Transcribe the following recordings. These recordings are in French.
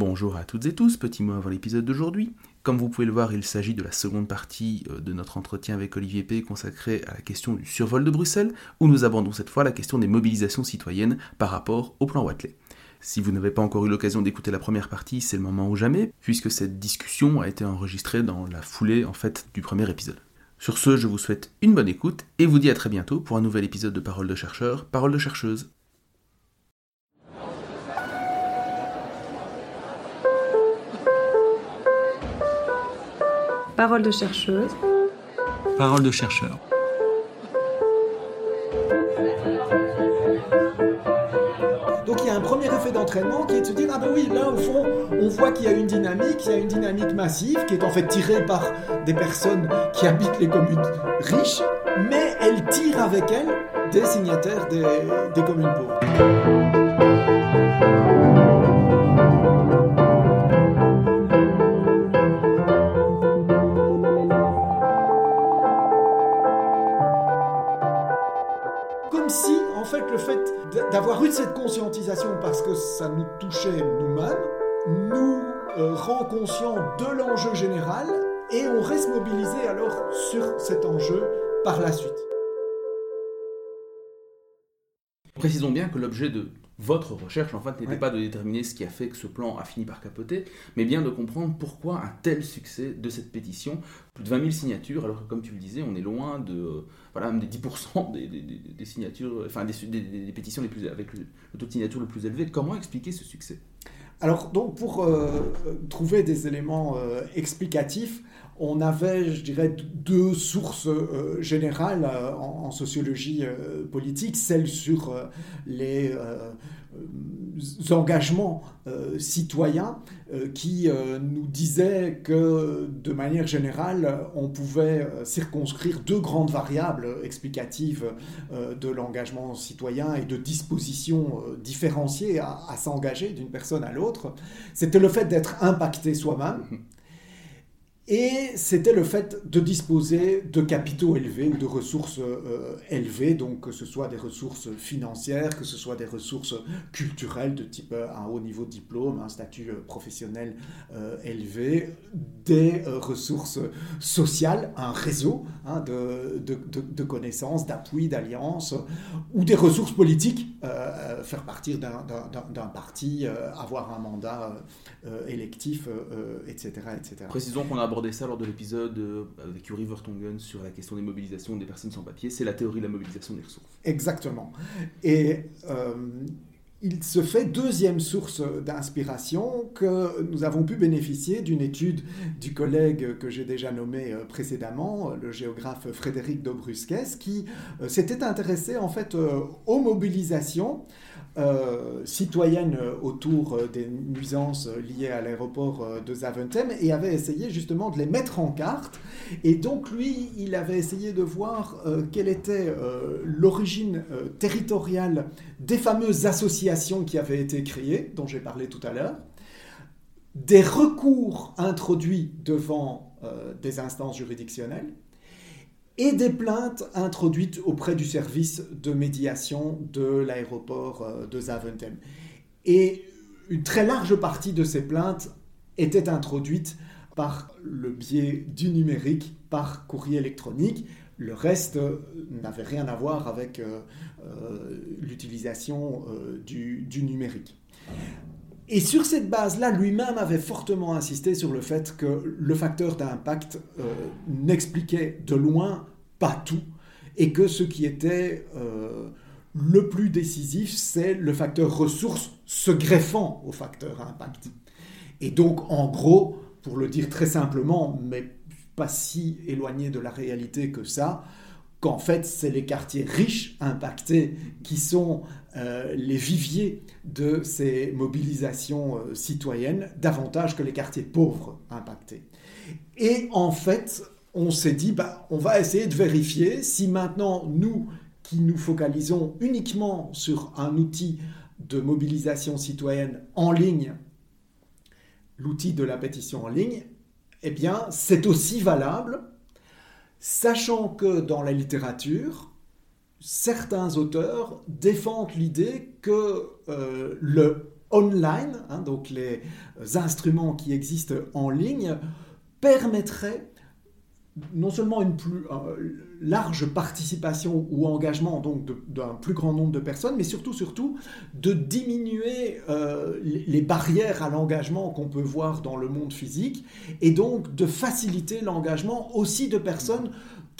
Bonjour à toutes et tous, petit mot avant l'épisode d'aujourd'hui. Comme vous pouvez le voir, il s'agit de la seconde partie euh, de notre entretien avec Olivier P consacré à la question du survol de Bruxelles, où nous abordons cette fois la question des mobilisations citoyennes par rapport au plan Watley. Si vous n'avez pas encore eu l'occasion d'écouter la première partie, c'est le moment ou jamais, puisque cette discussion a été enregistrée dans la foulée en fait du premier épisode. Sur ce, je vous souhaite une bonne écoute et vous dis à très bientôt pour un nouvel épisode de Parole de chercheur, Parole de chercheuse. Parole de chercheuse. Parole de chercheur. Donc il y a un premier effet d'entraînement qui est de se dire ah ben oui là au fond on voit qu'il y a une dynamique, il y a une dynamique massive qui est en fait tirée par des personnes qui habitent les communes riches, mais elle tire avec elle des signataires des, des communes pauvres. Eu cette conscientisation parce que ça nous touchait nous-mêmes, nous euh, rend conscients de l'enjeu général et on reste mobilisé alors sur cet enjeu par la suite. Précisons bien que l'objet de votre recherche, en fait, n'était Ouais. pas de déterminer ce qui a fait que ce plan a fini par capoter, mais bien de comprendre pourquoi un tel succès de cette pétition, plus de 20 000 signatures, alors que comme tu le disais, on est loin de, euh, voilà, même des 10% des, des- des- des signatures, enfin des pétitions les plus, avec le, le taux de signature le plus élevé. Comment expliquer ce succès? Alors, donc, pour euh, trouver des éléments euh, explicatifs, on avait, je dirais, deux sources euh, générales en, sociologie politique, celle sur les engagements euh, citoyens euh, qui euh, nous disaient que, de manière générale, on pouvait euh, circonscrire deux grandes variables explicatives euh, de l'engagement citoyen et de dispositions euh, différenciées à, à s'engager d'une personne à l'autre, c'était le fait d'être impacté soi-même et c'était le fait de disposer de capitaux élevés ou de ressources euh, élevées, donc que ce soit des ressources financières, que ce soit des ressources culturelles de type euh, un haut niveau diplôme, un statut euh, professionnel élevé, des ressources sociales, un réseau hein, de connaissances, d'appui, d'alliances, ou des ressources politiques, euh, faire partir d'un- parti, euh, avoir un mandat euh, électif, etc., etc. Précisons qu'on a abordé ça lors de l'épisode avec Yuri Vertonghen sur la question des mobilisations des personnes sans papier. C'est la théorie de la mobilisation des ressources. Exactement. Et il se fait deuxième source d'inspiration que nous avons pu bénéficier d'une étude du collègue que j'ai déjà nommé euh, précédemment, le géographe Frédéric Dobrusquez, qui euh, s'était intéressé en fait euh, aux mobilisations euh, citoyennes autour euh, des nuisances liées à l'aéroport euh, de Zaventem et avait essayé justement de les mettre en carte. Et donc lui, il avait essayé de voir euh, quelle était euh, l'origine euh, territoriale des fameuses associations qui avaient été créées, dont j'ai parlé tout à l'heure, des recours introduits devant euh, des instances juridictionnelles et des plaintes introduites auprès du service de médiation de l'aéroport euh, de Zaventem. Et une très large partie de ces plaintes étaient introduites par le biais du numérique, par courrier électronique. Le reste euh, n'avait rien à voir avec euh, l'utilisation du numérique. Et sur cette base-là, lui-même avait fortement insisté sur le fait que le facteur d'impact euh, n'expliquait de loin pas tout, et que ce qui était euh, le plus décisif, c'est le facteur ressources se greffant au facteur impact. Et donc, en gros, pour le dire très simplement, mais pas si éloigné de la réalité que ça, qu'en fait, c'est les quartiers riches impactés qui sont euh, les viviers de ces mobilisations euh, citoyennes, davantage que les quartiers pauvres impactés. Et en fait, on s'est dit, bah, on va essayer de vérifier si maintenant, nous qui nous focalisons uniquement sur un outil de mobilisation citoyenne en ligne, l'outil de la pétition en ligne, eh bien, c'est aussi valable, sachant que dans la littérature, certains auteurs défendent l'idée que euh, le online, hein, donc les instruments qui existent en ligne, permettraient non seulement une plus euh, large participation ou engagement donc d'un plus grand nombre de personnes, mais surtout surtout de diminuer euh, les barrières à l'engagement qu'on peut voir dans le monde physique et donc de faciliter l'engagement aussi de personnes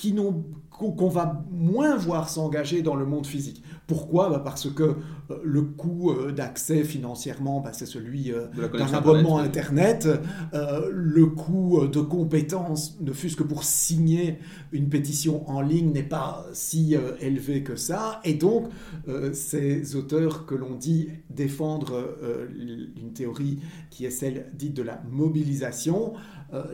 qui n'ont qu'on va moins voir s'engager dans le monde physique. Pourquoi? Bah, Parce que euh, le coût euh, d'accès financièrement, bah, c'est celui euh, d'un abonnement Internet. le coût de compétences, ne fût-ce que pour signer une pétition en ligne, n'est pas si élevé que ça. Et donc, ces auteurs que l'on dit défendre une théorie qui est celle dite de la mobilisation,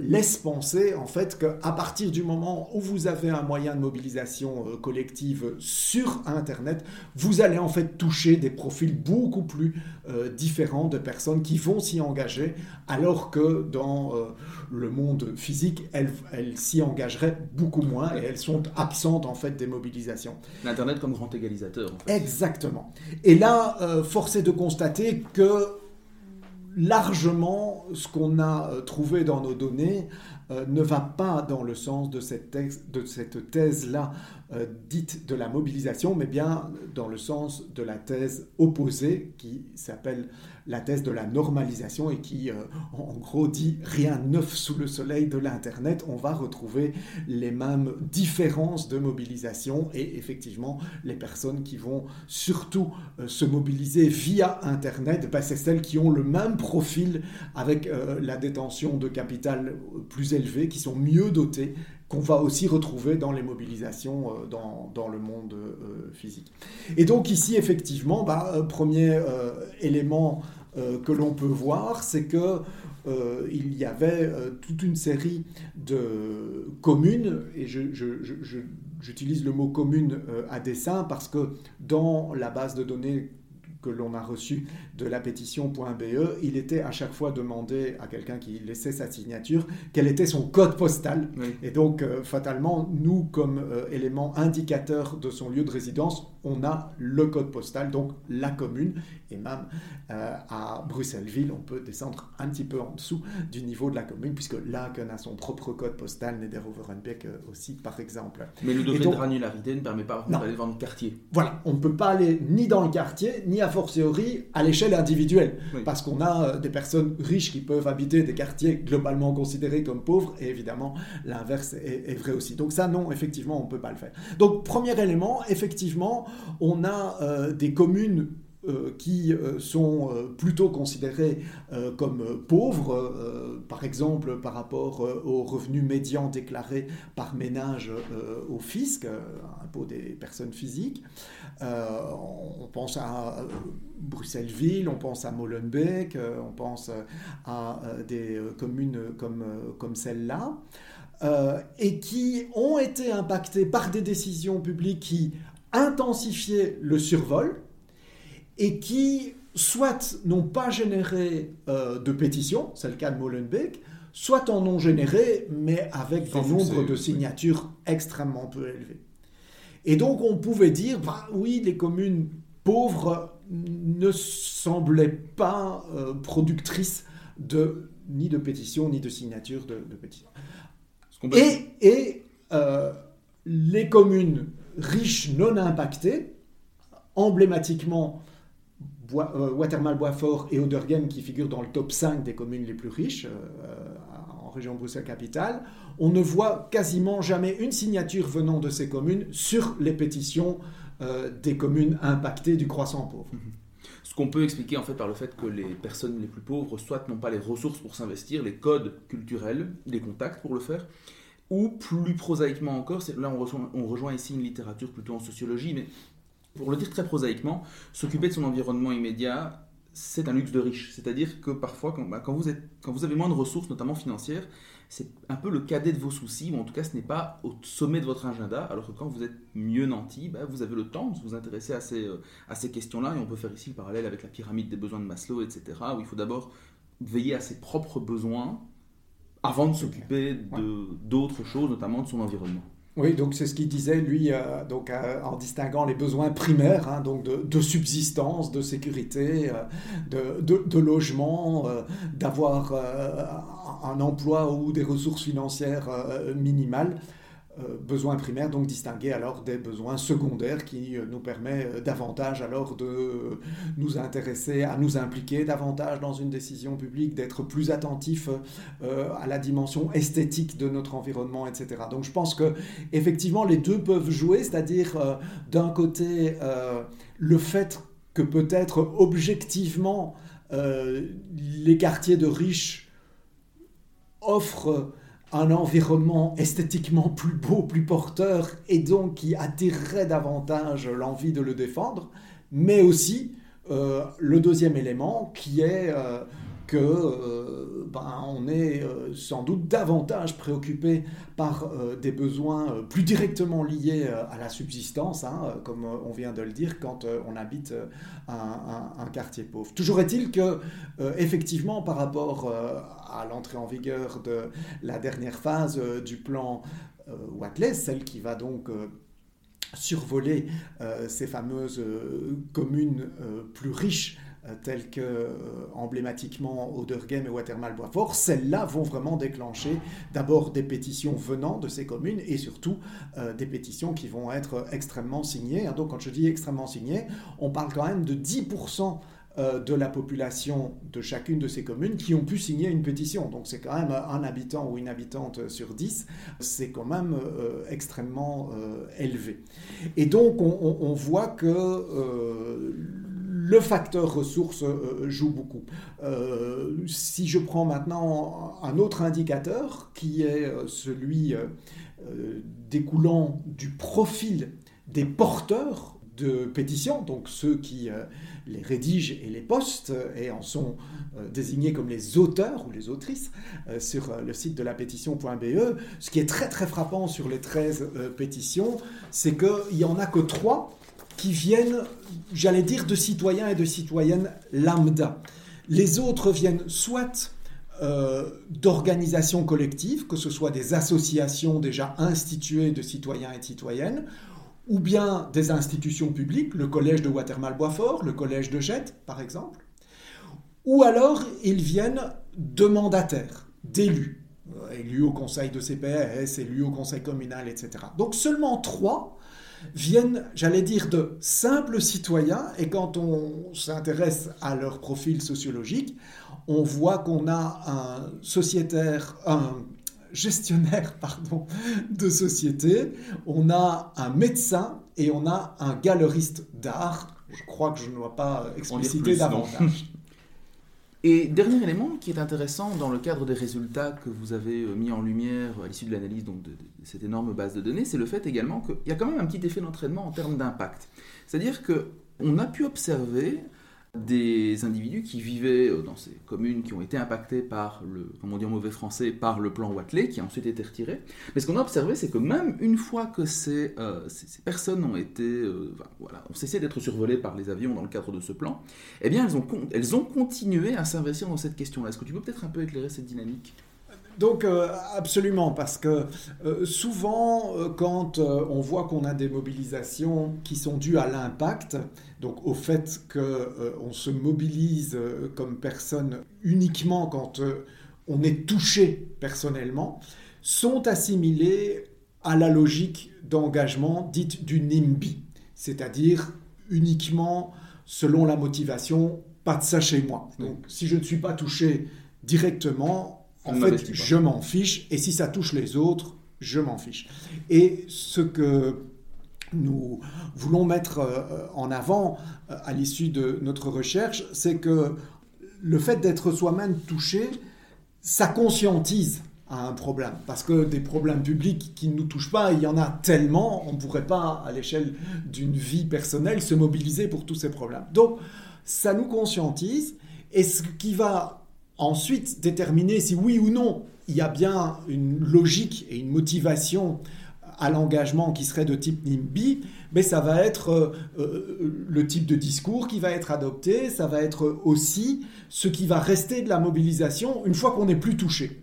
laissent penser en fait qu'à partir du moment où vous avez un moyen de mobilisation collective sur Internet, vous allez en fait toucher des profils beaucoup plus euh, différents de personnes qui vont s'y engager, alors que dans euh, le monde physique, elles, s'y engageraient beaucoup moins et elles sont absentes en fait des mobilisations. L'Internet comme grand égalisateur. Exactement. Et là, euh, force est de constater que largement, ce qu'on a trouvé dans nos données ne va pas dans le sens de cette, de cette thèse-là euh, dite de la mobilisation, mais bien dans le sens de la thèse opposée qui s'appelle la thèse de la normalisation et qui, euh, en gros, dit rien neuf sous le soleil de l'Internet. On va retrouver les mêmes différences de mobilisation et effectivement, les personnes qui vont surtout euh, se mobiliser via Internet, ben, c'est celles qui ont le même profil avec la détention de capital plus élevé, qui sont mieux dotées qu'on va aussi retrouver dans les mobilisations euh, dans, le monde euh, physique. Et donc ici, effectivement, bah, euh, premier élément que l'on peut voir, c'est que il y avait toute une série de communes, et j'utilise le mot commune à dessein parce que dans la base de données que l'on a reçu de la pétition.be, il était à chaque fois demandé à quelqu'un qui laissait sa signature quel était son code postal. Et donc, euh, fatalement, nous, comme euh, élément indicateur de son lieu de résidence, on a le code postal, donc la commune. Et même euh, à Bruxelles-Ville, on peut descendre un petit peu en dessous du niveau de la commune, puisque Laken a son propre code postal, Nederoverenbeek aussi, par exemple. Mais le degré de granularité ne permet pas d'aller dans le quartier. Voilà, on ne peut pas aller ni dans le quartier, ni à fortiori à l'échelle individuelle, parce qu'on a euh, des personnes riches qui peuvent habiter des quartiers globalement considérés comme pauvres, et évidemment, l'inverse est, vrai aussi. Donc ça, non, effectivement, on ne peut pas le faire. Donc, premier élément, effectivement, on a euh, des communes euh, qui euh, sont plutôt considérés comme pauvres, par exemple par rapport aux revenus médians déclarés par ménage au fisc, impôt des personnes physiques. on pense à Bruxelles-Ville, on pense à Molenbeek, on pense à des communes comme, comme celle-là. et qui ont été impactées par des décisions publiques qui intensifiaient le survol, et qui soit n'ont pas généré euh, de pétitions, c'est le cas de Molenbeek, soit en ont généré, mais avec des nombres de signatures extrêmement peu élevés. Et donc on pouvait dire, bah, oui, les communes pauvres ne semblaient pas euh, productrices de, ni de pétitions, ni de signatures de, pétitions. Et, et euh, les communes riches non impactées, emblématiquement euh, Watermal, Boisfort et Oderghem qui figurent dans le top 5 des communes les plus riches euh, en région Bruxelles-Capitale, on ne voit quasiment jamais une signature venant de ces communes sur les pétitions euh, des communes impactées du croissant pauvre. Mhm. Ce qu'on peut expliquer en fait par le fait que les personnes les plus pauvres soit n'ont pas les ressources pour s'investir, les codes culturels, les contacts pour le faire, ou plus prosaïquement encore, là on rejoint, ici une littérature plutôt en sociologie, mais pour le dire très prosaïquement, s'occuper de son environnement immédiat, c'est un luxe de riche. C'est-à-dire que parfois, bah, quand, vous avez moins de ressources, notamment financières, c'est un peu le cadet de vos soucis, ou en tout cas ce n'est pas au sommet de votre agenda, alors que quand vous êtes mieux nanti, bah, vous avez le temps de vous intéresser euh, à ces questions-là, et on peut faire ici le parallèle avec la pyramide des besoins de Maslow, etc., où il faut d'abord veiller à ses propres besoins avant de s'occuper d'autres choses, notamment de son environnement. Oui, donc c'est ce qu'il disait, lui, euh, donc, euh, en distinguant les besoins primaires, hein, donc de, subsistance, de sécurité, euh, de, de, logement, d'avoir un emploi ou des ressources financières minimales. Euh, besoins primaires, donc distingués alors des besoins secondaires qui euh, nous permet euh, davantage alors de nous intéresser, à nous impliquer davantage dans une décision publique, d'être plus attentif à la dimension esthétique de notre environnement, etc. Donc je pense que effectivement les deux peuvent jouer, c'est-à-dire d'un côté le fait que peut-être objectivement les quartiers de riches offrent un environnement esthétiquement plus beau, plus porteur, et donc qui attirerait davantage l'envie de le défendre, mais aussi euh, le deuxième élément qui est euh, que euh, ben, on est euh, sans doute davantage préoccupé par euh, des besoins plus directement liés à la subsistance, hein, comme on vient de le dire, quand on habite un, quartier pauvre. Toujours est-il que, effectivement, par rapport à l'entrée en vigueur de la dernière phase du plan Watley, celle qui va donc survoler ces fameuses communes plus riches telles que euh, emblématiquement et Watermal-Boisfort, celles-là vont vraiment déclencher d'abord des pétitions venant de ces communes et surtout euh, des pétitions qui vont être extrêmement signées. Donc quand je dis extrêmement signées, on parle quand même de 10% de la population de chacune de ces communes qui ont pu signer une pétition. Donc c'est quand même un habitant ou une habitante sur 10, c'est quand même extrêmement élevé. Et donc on, on voit que le facteur ressources euh, joue beaucoup. Euh, si je prends maintenant un autre indicateur qui est euh, celui découlant du profil des porteurs de pétitions, donc ceux qui les rédigent et les postent et en sont désignés comme les auteurs ou les autrices sur le site de la pétition.be. Ce qui est très très frappant sur les 13 pétitions, c'est qu'il n'y en a que 3 qui viennent, j'allais dire, de citoyens et de citoyennes lambda. Les autres viennent soit euh, d'organisations collectives, que ce soit des associations déjà instituées de citoyens et de citoyennes, ou bien des institutions publiques, le collège de Watermal-Boisfort, le collège de Jette, par exemple, ou alors ils viennent de mandataires, d'élus, euh, élus au conseil de CPS, élus au conseil communal, etc. Donc seulement trois viennent, j'allais dire, de simples citoyens, et quand on s'intéresse à leur profil sociologique, on voit qu'on a un sociétaire, un gestionnaire pardon, de société, on a un médecin et on a un galeriste d'art. Je crois que je ne dois pas expliciter davantage. Et dernier élément qui est intéressant dans le cadre des résultats que vous avez euh, mis en lumière à l'issue de l'analyse de, cette énorme base de données, c'est le fait également qu'il y a quand même un petit effet d'entraînement en termes d'impact. C'est-à-dire qu'on a pu observer des individus qui vivaient euh, dans ces communes qui ont été impactées par le, comme on dit en mauvais français, par le plan Watley, qui a ensuite été retiré. Mais ce qu'on a observé, c'est que même une fois que ces, euh, ces, personnes ont été, euh, voilà, ont cessé d'être survolées par les avions dans le cadre de ce plan, eh bien, elles ont, elles ont continué à s'investir dans cette question-là. Est-ce que tu peux peut-être un peu éclairer cette dynamique? Donc euh, absolument, parce que euh, souvent, euh, quand on voit qu'on a des mobilisations qui sont dues à l'impact, donc au fait qu'on se mobilise comme personne uniquement quand on est touché personnellement, sont assimilées à la logique d'engagement dite du NIMBY, c'est-à-dire uniquement selon la motivation, pas de ça chez moi. Donc si je ne suis pas touché directement, en fait, je m'en fiche, et si ça touche les autres, je m'en fiche. Et ce que nous voulons mettre euh, en avant euh, à l'issue de notre recherche, c'est que le fait d'être soi-même touché, ça conscientise à un problème. Parce que des problèmes publics qui ne nous touchent pas, il y en a tellement, on ne pourrait pas, à l'échelle d'une vie personnelle, se mobiliser pour tous ces problèmes. Donc, ça nous conscientise, et ce qui va Ensuite, déterminer si oui ou non il y a bien une logique et une motivation à l'engagement qui serait de type NIMBY, mais ça va être euh, euh, le type de discours qui va être adopté, ça va être aussi ce qui va rester de la mobilisation une fois qu'on n'est plus touché.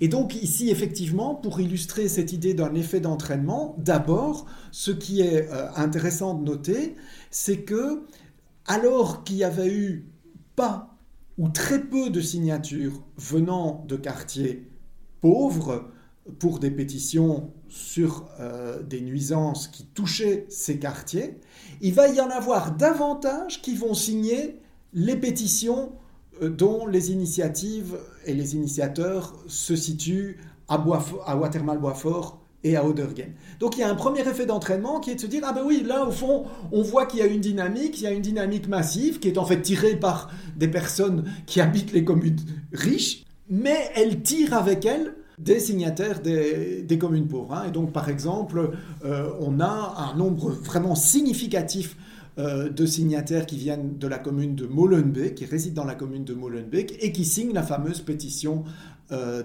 Et donc ici, effectivement, pour illustrer cette idée d'un effet d'entraînement, d'abord, ce qui est euh, intéressant de noter, c'est que alors qu'il y avait eu pas ou très peu de signatures venant de quartiers pauvres pour des pétitions sur euh, des nuisances qui touchaient ces quartiers, il va y en avoir davantage qui vont signer les pétitions euh, dont les initiatives et les initiateurs se situent à, à Watermal-Boisfort et à Oderghem. Donc il y a un premier effet d'entraînement qui est de se dire ah ben oui là au fond on voit qu'il y a une dynamique, il y a une dynamique massive qui est en fait tirée par des personnes qui habitent les communes riches, mais elle tire avec elle des signataires des, communes pauvres. Hein. Et donc par exemple euh, on a un nombre vraiment significatif euh, de signataires qui viennent de la commune de Molenbeek, qui résident dans la commune de Molenbeek et qui signent la fameuse pétition euh,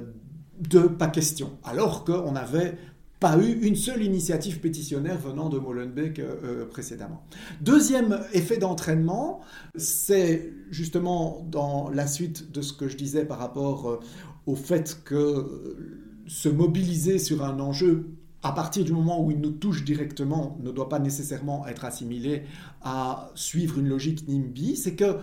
de pas question, alors qu'on n'avait pas eu une seule initiative pétitionnaire venant de Molenbeek euh, précédemment. Deuxième effet d'entraînement, c'est justement dans la suite de ce que je disais par rapport au fait que se mobiliser sur un enjeu à partir du moment où il nous touche directement, ne doit pas nécessairement être assimilé à suivre une logique NIMBY, c'est que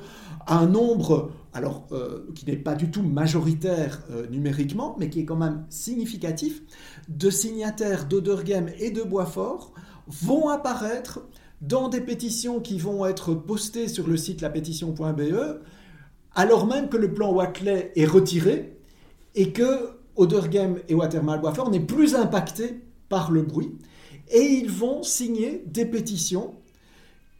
un nombre, alors euh, qui n'est pas du tout majoritaire euh, numériquement, mais qui est quand même significatif, de signataires d'Oderghem et de Boisfort vont apparaître dans des pétitions qui vont être postées sur le site lapétition.be, alors même que le plan Watley est retiré et que Oderghem et Watermal-Boisfort n'est plus impacté par le bruit, et ils vont signer des pétitions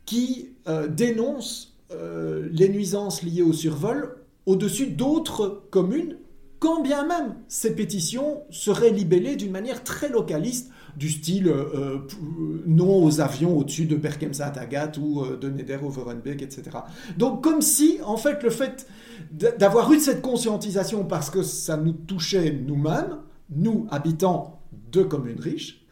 qui euh, dénoncent euh, les nuisances liées au survol au-dessus d'autres communes, quand bien même ces pétitions seraient libellées d'une manière très localiste, du style euh, non aux avions au-dessus de Berkheim-Saint-Agathe ou de Neder-Overenbeek, etc. Donc comme si, en fait, le fait d'avoir eu cette conscientisation parce que ça nous touchait nous-mêmes, nous, habitants de communes riches,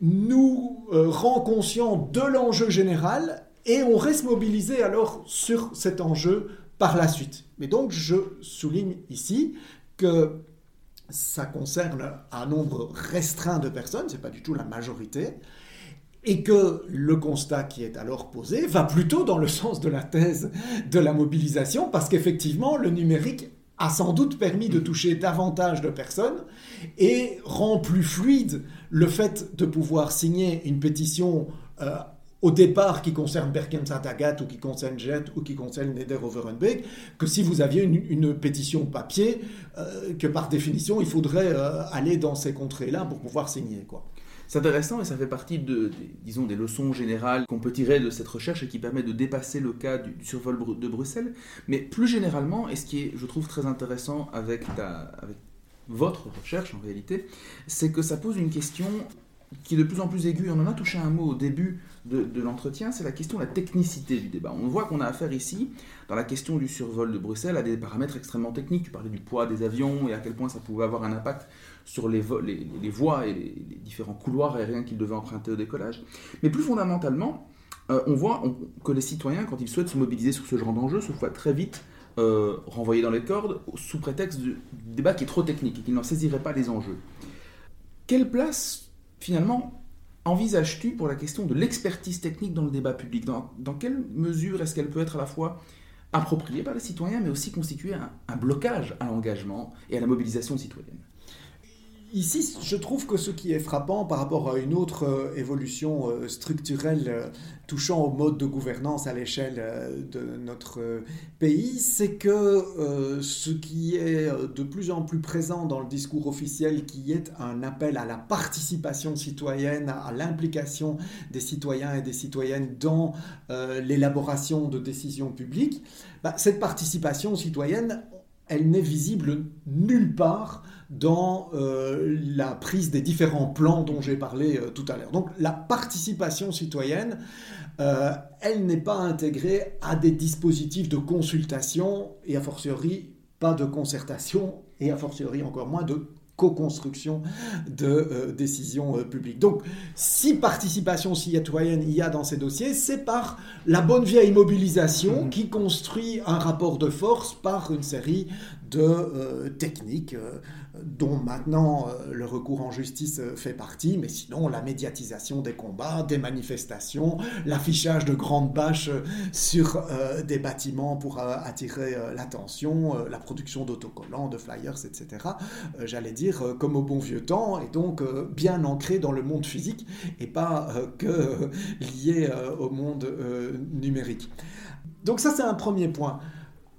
nous euh, rend conscients de l'enjeu général et on reste mobilisé alors sur cet enjeu par la suite. Mais donc je souligne ici que ça concerne un nombre restreint de personnes, ce n'est pas du tout la majorité, et que le constat qui est alors posé va plutôt dans le sens de la thèse de la mobilisation, parce qu'effectivement, le numérique a sans doute permis de toucher davantage de personnes et rend plus fluide le fait de pouvoir signer une pétition euh, au départ qui concerne agathe ou qui concerne Jet ou qui concerne Neder Overenbeek que si vous aviez une, pétition papier euh, que par définition il faudrait euh, aller dans ces contrées-là pour pouvoir signer quoi. C'est intéressant et ça fait partie de, des, disons, des leçons générales qu'on peut tirer de cette recherche et qui permet de dépasser le cas du, survol de Bruxelles. Mais plus généralement, et ce qui est, je trouve, très intéressant avec, avec votre recherche en réalité, c'est que ça pose une question qui est de plus en plus aiguë. On en a touché un mot au début de l'entretien, c'est la question de la technicité du débat. On voit qu'on a affaire ici, dans la question du survol de Bruxelles, à des paramètres extrêmement techniques. Tu parlais du poids des avions et à quel point ça pouvait avoir un impact sur les, les, voies et les, différents couloirs aériens qu'ils devaient emprunter au décollage. Mais plus fondamentalement, euh, on voit que les citoyens, quand ils souhaitent se mobiliser sur ce genre d'enjeu, se voient très vite euh, renvoyés dans les cordes sous prétexte du débat qui est trop technique et qu'ils n'en saisiraient pas les enjeux. Quelle place, finalement, envisages-tu pour la question de l'expertise technique dans le débat public? Dans, quelle mesure est-ce qu'elle peut être à la fois appropriée par les citoyens, mais aussi constituer un blocage à l'engagement et à la mobilisation citoyenne? Ici, je trouve que ce qui est frappant par rapport à une autre euh, évolution euh, structurelle euh, touchant au mode de gouvernance à l'échelle de notre pays, c'est que ce qui est de plus en plus présent dans le discours officiel, qui est un appel à la participation citoyenne, à l'implication des citoyens et des citoyennes dans l'élaboration de décisions publiques, bah, cette participation citoyenne, elle n'est visible nulle part dans euh, la prise des différents plans dont j'ai parlé euh, tout à l'heure. Donc la participation citoyenne, euh, elle n'est pas intégrée à des dispositifs de consultation et a fortiori pas de concertation et a fortiori encore moins de co-construction de décisions publiques. Donc, si participation citoyenne il y a dans ces dossiers, c'est par la bonne vieille mobilisation mmh. qui construit un rapport de force par une série de techniques dont maintenant le recours en justice fait partie, mais sinon la médiatisation des combats, des manifestations, l'affichage de grandes bâches sur des bâtiments pour attirer l'attention, la production d'autocollants, de flyers, etc. J'allais dire comme au bon vieux temps, et donc bien ancré dans le monde physique et pas que lié au monde numérique. Donc ça, c'est un premier point.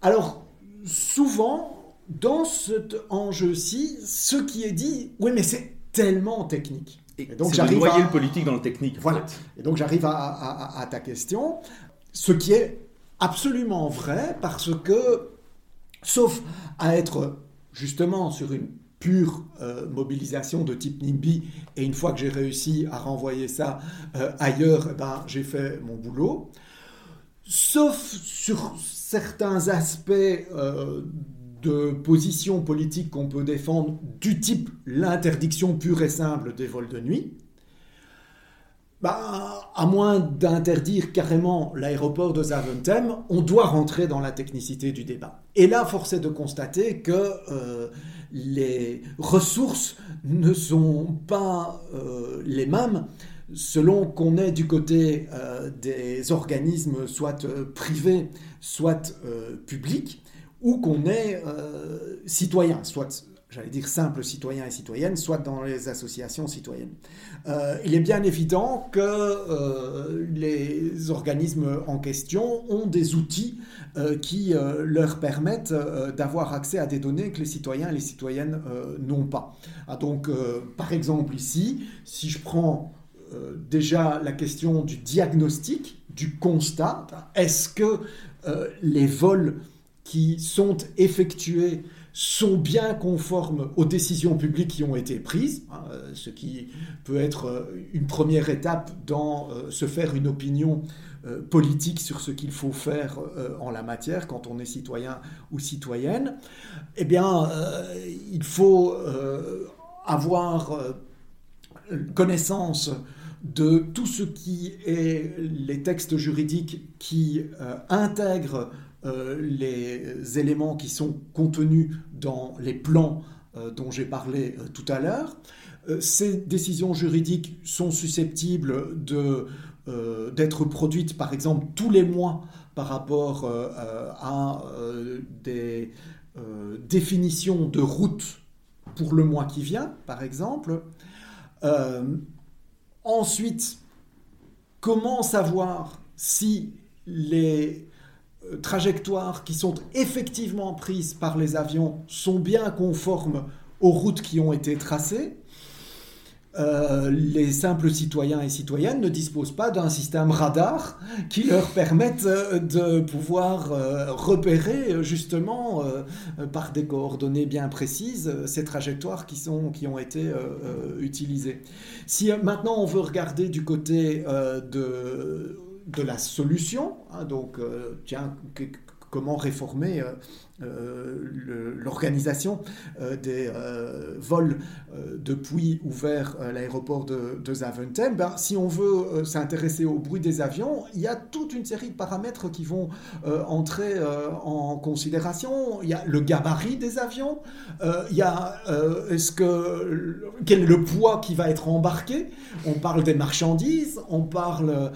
Alors, souvent, dans cet enjeu-ci, ce qui est dit, oui, mais c'est tellement technique. Et, donc j'arrive à le politique dans le technique. Voilà. Et donc j'arrive à, ta question, ce qui est absolument vrai parce que, sauf à être justement sur une pure euh, mobilisation de type NIMBY, et une fois que j'ai réussi à renvoyer ça euh, ailleurs, eh ben, j'ai fait mon boulot sauf sur certains aspects euh, de position politique qu'on peut défendre, du type l'interdiction pure et simple des vols de nuit, bah, à moins d'interdire carrément l'aéroport de Zaventem, on doit rentrer dans la technicité du débat. Et là, force est de constater que euh, les ressources ne sont pas euh, les mêmes selon qu'on est du côté euh, des organismes soit privés, soit publics, ou qu'on est citoyen, soit j'allais dire simple citoyen et citoyenne, soit dans les associations citoyennes. il est bien évident que les organismes en question ont des outils qui leur permettent d'avoir accès à des données que les citoyens et les citoyennes n'ont pas. Ah, donc, par exemple ici, si je prends euh, déjà la question du diagnostic, du constat. Est-ce que euh, les vols qui sont effectués sont bien conformes aux décisions publiques qui ont été prises, hein, ce qui peut être une première étape dans se faire une opinion politique sur ce qu'il faut faire en la matière quand on est citoyen ou citoyenne, eh bien, il faut avoir connaissance de tout ce qui est les textes juridiques qui euh, intègrent euh, les éléments qui sont contenus dans les plans euh, dont j'ai parlé tout à l'heure. ces décisions juridiques sont susceptibles d'être produites, par exemple, tous les mois par rapport à des définitions de route pour le mois qui vient, par exemple. Ensuite, comment savoir si les euh, trajectoires qui sont effectivement prises par les avions sont bien conformes aux routes qui ont été tracées euh, les simples citoyens et citoyennes ne disposent pas d'un système radar qui leur permette euh, de pouvoir repérer justement par des coordonnées bien précises ces trajectoires qui, sont, qui ont été utilisées. Si euh, maintenant on veut regarder du côté euh, de, de la solution, hein, donc euh, tiens, comment réformer euh, l'organisation euh, des euh, vols depuis ouvert l'aéroport de, de, Zaventem, ben, si on veut s'intéresser au bruit des avions, il y a toute une série de paramètres qui vont entrer en considération. Il y a le gabarit des avions, il y a est-ce que, quel est le poids qui va être embarqué? On parle des marchandises, on parle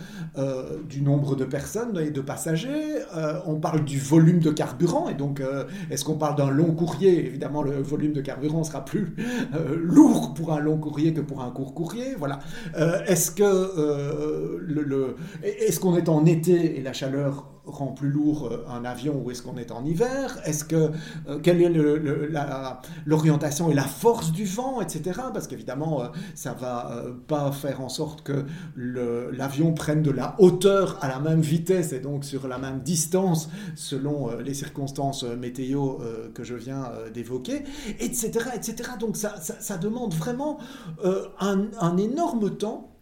du nombre de personnes et de passagers, on parle du volume de carburant, et donc est-ce qu'on parle d'un long courrier? Évidemment, le volume de carburant sera plus euh, lourd pour un long courrier que pour un court courrier. Voilà. Euh, est-ce est-ce qu'on est en été et la chaleur rend plus lourd euh, un avion ou est-ce qu'on est en hiver? Est-ce que euh, quelle est l'orientation et la force du vent, etc. Parce qu'évidemment, euh, ça va pas faire en sorte que l'avion prenne de la hauteur à la même vitesse et donc sur la même distance selon les circonstances météo que je viens d'évoquer, etc., etc. Donc ça, demande vraiment un énorme temps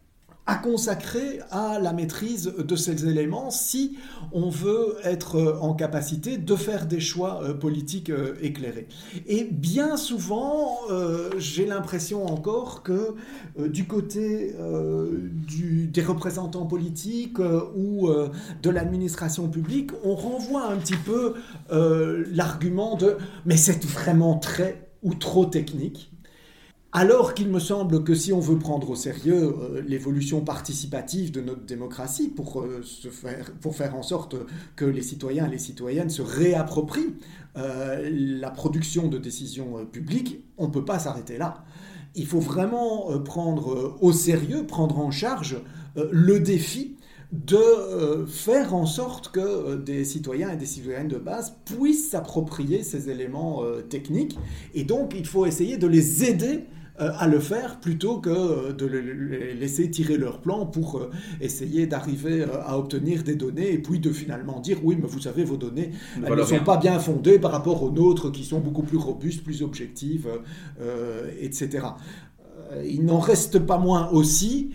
à consacrer à la maîtrise de ces éléments si on veut être en capacité de faire des choix euh, politiques euh, éclairés. Et bien souvent, euh, j'ai l'impression encore que du côté des représentants politiques ou de l'administration publique, on renvoie un petit peu l'argument de mais c'est vraiment très ou trop technique. Alors qu'il me semble que si on veut prendre au sérieux euh, l'évolution participative de notre démocratie pour, euh, faire, pour faire en sorte que les citoyens et les citoyennes se réapproprient euh, la production de décisions publiques, on ne peut pas s'arrêter là. Il faut vraiment prendre au sérieux, prendre en charge le défi de faire en sorte que des citoyens et des citoyennes de base puissent s'approprier ces éléments techniques. Et donc, il faut essayer de les aider à le faire plutôt que euh, de les laisser tirer leur plan pour euh, essayer d'arriver à obtenir des données et puis de finalement dire oui mais vous savez vos données elles ne sont pas bien fondées par rapport aux nôtres qui sont beaucoup plus robustes, plus objectives, etc. Il n'en reste pas moins aussi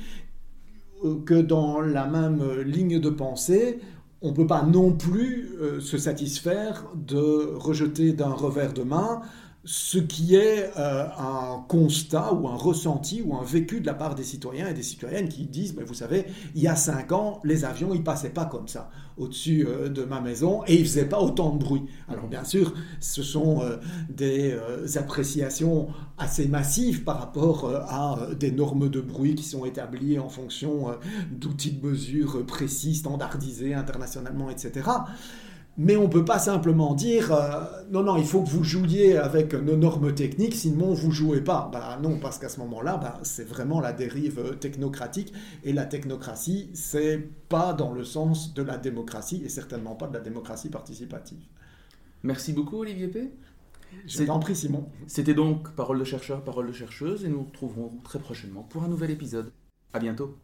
que dans la même ligne de pensée, on ne peut pas non plus se satisfaire de rejeter d'un revers de main ce qui est euh, un constat ou un ressenti ou un vécu de la part des citoyens et des citoyennes qui disent, mais vous savez, il y a cinq ans, les avions, ils passaient pas comme ça au-dessus euh, de ma maison et ils faisaient pas autant de bruit. Alors bien sûr, ce sont euh, des appréciations assez massives par rapport à des normes de bruit qui sont établies en fonction d'outils de mesure précis, standardisés internationalement, etc. Mais on ne peut pas simplement dire euh, non, non, il faut que vous jouiez avec nos normes techniques, sinon vous ne jouez pas. Bah, non, parce qu'à ce moment-là, bah, c'est vraiment la dérive technocratique. Et la technocratie, c'est pas dans le sens de la démocratie et certainement pas de la démocratie participative. Merci beaucoup, Olivier P. Je t'en prie, Simon. C'était donc Parole de chercheur, Parole de chercheuse, et nous nous retrouverons très prochainement pour un nouvel épisode. À bientôt.